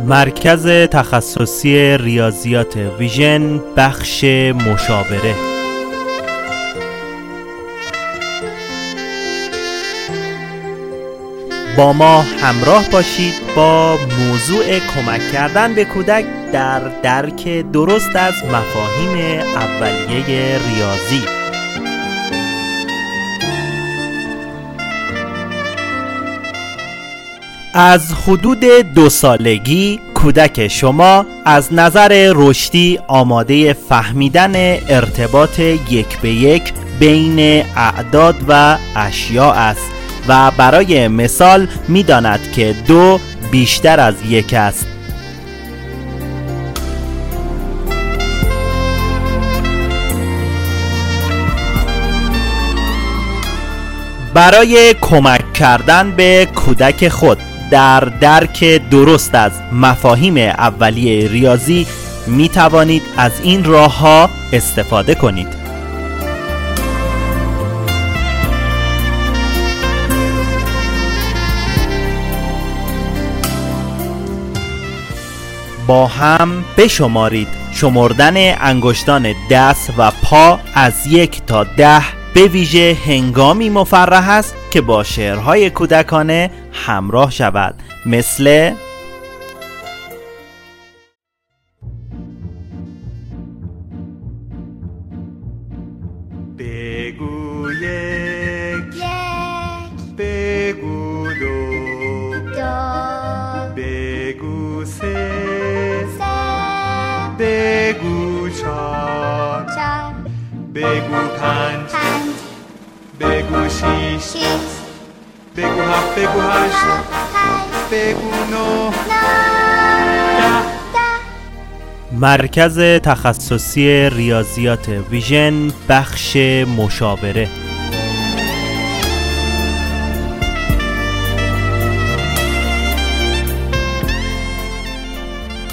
مرکز تخصصی ریاضیات ویژن بخش مشاوره. با ما همراه باشید با موضوع کمک کردن به کودک در درک درست از مفاهیم اولیه ریاضی. از حدود دو سالگی کودک شما از نظر رشدی آماده فهمیدن ارتباط یک به یک بین اعداد و اشیاء است و برای مثال می‌داند که دو بیشتر از یک است. برای کمک کردن به کودک خود در درک درست از مفاهیم اولیه ریاضی می توانید از این راه ها استفاده کنید. با هم بشمارید شمردن انگشتان دست و پا از یک تا ده به ویژه هنگامی مفرح است که با شعرهای کودکانه همراه شود. مثل بگو یک بگو دو بگو سه بگو چار بگو پنج بگو هشت بگو ده مرکز تخصصی ریاضیات ویژن بخش مشاوره.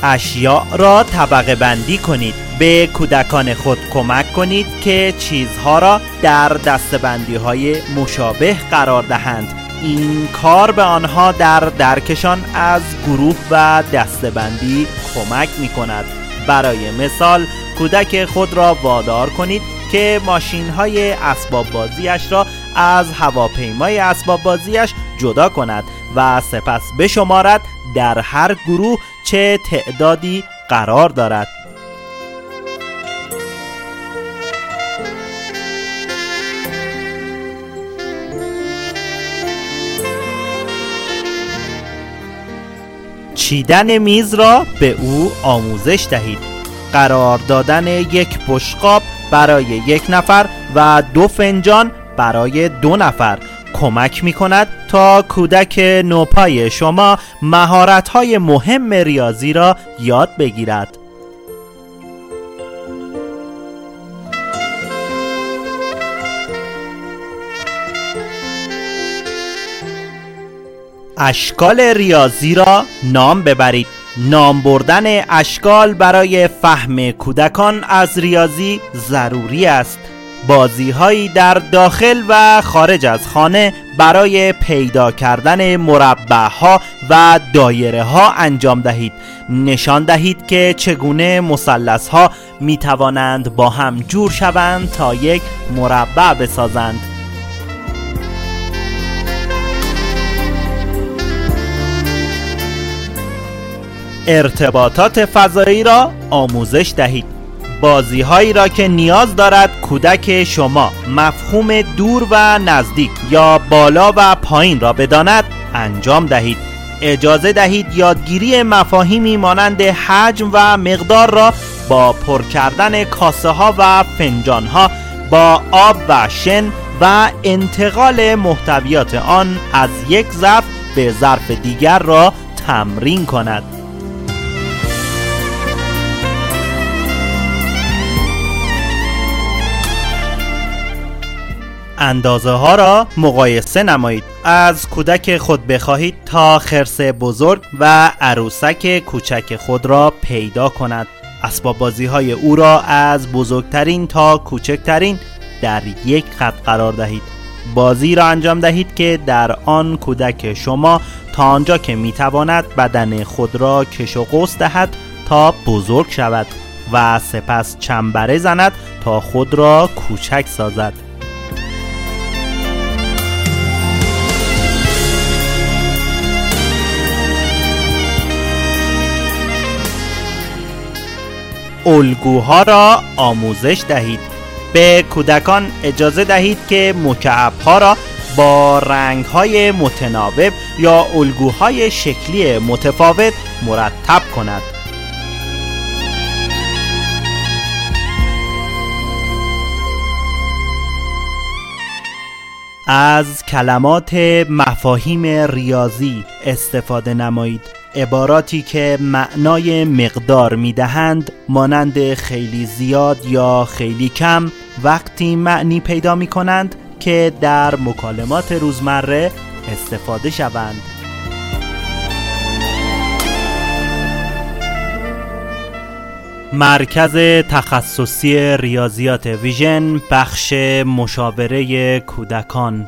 اشیاء را طبقه بندی کنید. به کودکان خود کمک کنید که چیزها را در دستبندی های مشابه قرار دهند. این کار به آنها در درکشان از گروه و دستبندی کمک می کند برای مثال کودک خود را وادار کنید که ماشین های اسباب بازیش را از هواپیمای اسباب بازیش جدا کند و سپس بشمارد در هر گروه چه تعدادی قرار دارد. چیدن میز را به او آموزش دهید. قرار دادن یک بشقاب برای یک نفر و دو فنجان برای دو نفر. کمک می کند تا کودک نوپای شما مهارت های مهم ریاضی را یاد بگیرد. اشکال ریاضی را نام ببرید. نام بردن اشکال برای فهم کودکان از ریاضی ضروری است. بازی هایی در داخل و خارج از خانه برای پیدا کردن مربع ها و دایره ها انجام دهید. نشان دهید که چگونه مثلث ها می توانند با هم جور شوند تا یک مربع بسازند. ارتباطات فضایی را آموزش دهید. بازی هایی را که نیاز دارد کودک شما مفهوم دور و نزدیک یا بالا و پایین را بداند انجام دهید. اجازه دهید یادگیری مفاهیمی مانند حجم و مقدار را با پر کردن کاسه ها و فنجان ها با آب و شن و انتقال محتویات آن از یک ظرف به ظرف دیگر را تمرین کند. اندازه ها را مقایسه نمایید. از کودک خود بخواهید تا خرس بزرگ و عروسک کوچک خود را پیدا کند. اسباب بازی های او را از بزرگترین تا کوچکترین در یک خط قرار دهید. بازی را انجام دهید که در آن کودک شما تا آنجا که می‌تواند بدن خود را کش و قوس دهد تا بزرگ شود و سپس چنبره زند تا خود را کوچک سازد. الگوها را آموزش دهید. به کودکان اجازه دهید که مکعبها را با رنگ های متناوب یا الگوهای شکلی متفاوت مرتب کند. از کلمات مفاهیم ریاضی استفاده نمایید. عباراتی که معنای مقدار می‌دهند مانند خیلی زیاد یا خیلی کم وقتی معنی پیدا می کنند که در مکالمات روزمره استفاده شوند. مرکز تخصصی ریاضیات ویژن بخش مشاوره کودکان